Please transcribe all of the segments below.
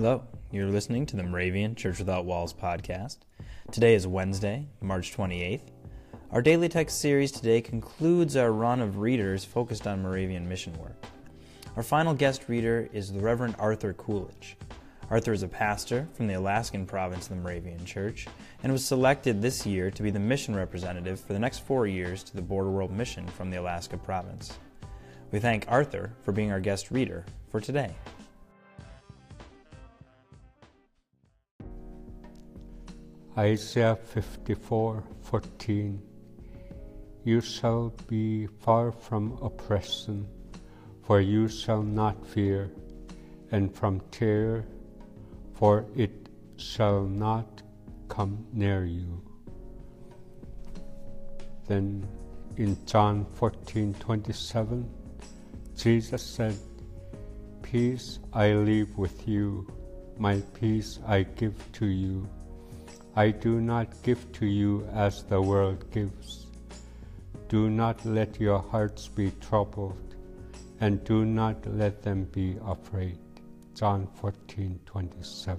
Hello, you're listening to the Moravian Church Without Walls podcast. Today is Wednesday, March 28th. Our daily text series today concludes our run of readers focused on Moravian mission work. Our final guest reader is the Reverend Arthur Coolidge. Arthur is a pastor from the Alaskan province of the Moravian Church and was selected this year to be the mission representative for the next four years to the Board of World Mission from the Alaska province. We thank Arthur for being our guest reader for today. Isaiah 54:14 You shall be far from oppression for you shall not fear and from terror for it shall not come near you. Then in John 14:27 Jesus said peace I leave with you my peace I give to you I do not give to you as the world gives. Do not let your hearts be troubled, and do not let them be afraid. John 14 27.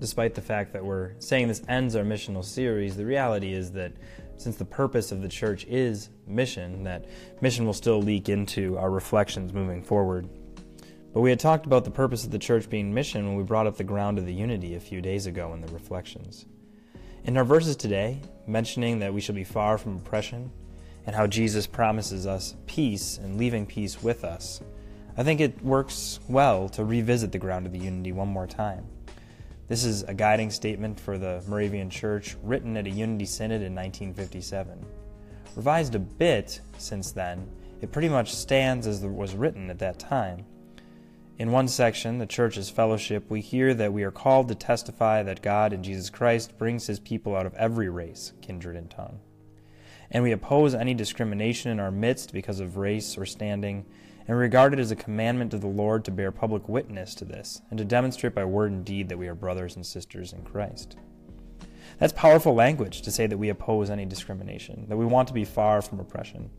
Despite the fact that we're saying this ends our missional series, the reality is that since the purpose of the church is mission, that mission will still leak into our reflections moving forward. But we had talked about the purpose of the church being mission when we brought up the ground of the unity a few days ago in the reflections. In our verses today, mentioning that we shall be far from oppression and how Jesus promises us peace and leaving peace with us, I think it works well to revisit the ground of the unity one more time. This is a guiding statement for the Moravian Church written at a Unity Synod in 1957. Revised a bit since then, it pretty much stands as it was written at that time. In one section, the Church's fellowship, we hear that we are called to testify that God in Jesus Christ brings his people out of every race, kindred, and tongue. And we oppose any discrimination in our midst because of race or standing, and regard it as a commandment of the Lord to bear public witness to this, and to demonstrate by word and deed that we are brothers and sisters in Christ. That's powerful language to say that we oppose any discrimination, that we want to be far from oppression.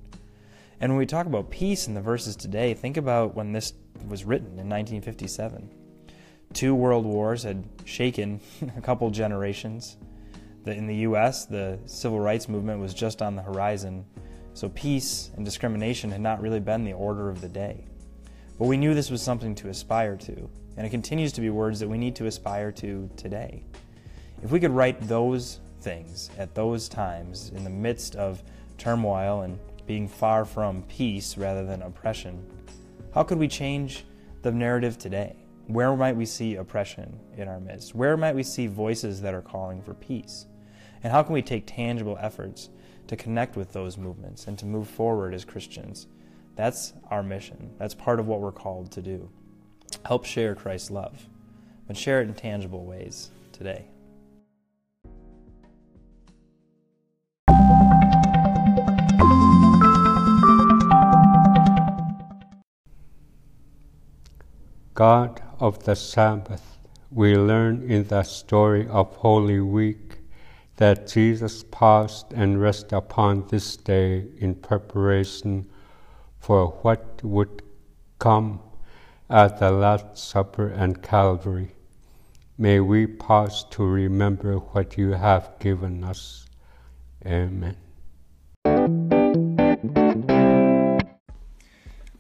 And when we talk about peace in the verses today, think about when this was written in 1957. Two world wars had shaken a couple generations. In the U.S., the civil rights movement was just on the horizon, so peace and discrimination had not really been the order of the day. But we knew this was something to aspire to, and it continues to be words that we need to aspire to today. If we could write those things at those times in the midst of turmoil and being far from peace rather than oppression, how could we change the narrative today? Where might we see oppression in our midst? Where might we see voices that are calling for peace? And how can we take tangible efforts to connect with those movements and to move forward as Christians. That's our mission. That's part of what we're called to do. Help share Christ's love, but share it in tangible ways today. God of the Sabbath, we learn in the story of Holy Week that Jesus paused and rested upon this day in preparation for what would come at the Last Supper and Calvary. May we pause to remember what you have given us. Amen.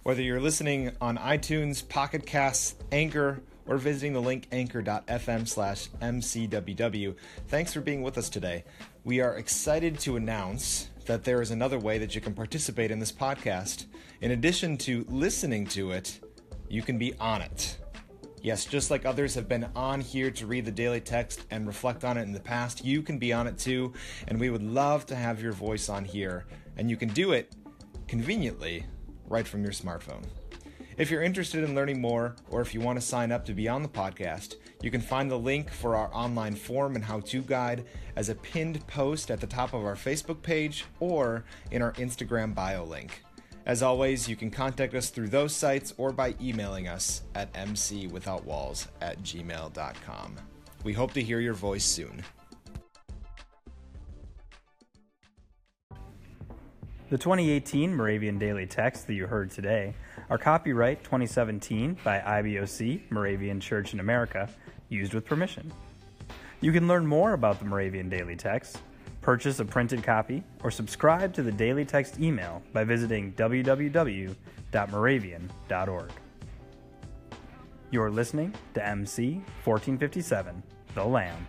Whether you're listening on iTunes, Pocket Casts, Anchor, or visiting the link anchor.fm slash mcww. Thanks for being with us today. We are excited to announce that there is another way that you can participate in this podcast. In addition to listening to it, you can be on it. Yes, just like others have been on here to read the daily text and reflect on it in the past, you can be on it too, and we would love to have your voice on here. And you can do it conveniently right from your smartphone. If you're interested in learning more, or if you want to sign up to be on the podcast, you can find the link for our online form and how to guide as a pinned post at the top of our Facebook page or in our Instagram bio link. As always, you can contact us through those sites or by emailing us at mcwithoutwalls at gmail.com. We hope to hear your voice soon. The 2018 Moravian Daily Texts that you heard today are copyright 2017 by IBOC, Moravian Church in America, used with permission. You can learn more about the Moravian Daily Text, purchase a printed copy, or subscribe to the Daily Text email by visiting www.moravian.org. You're listening to MC 1457, The Lamb.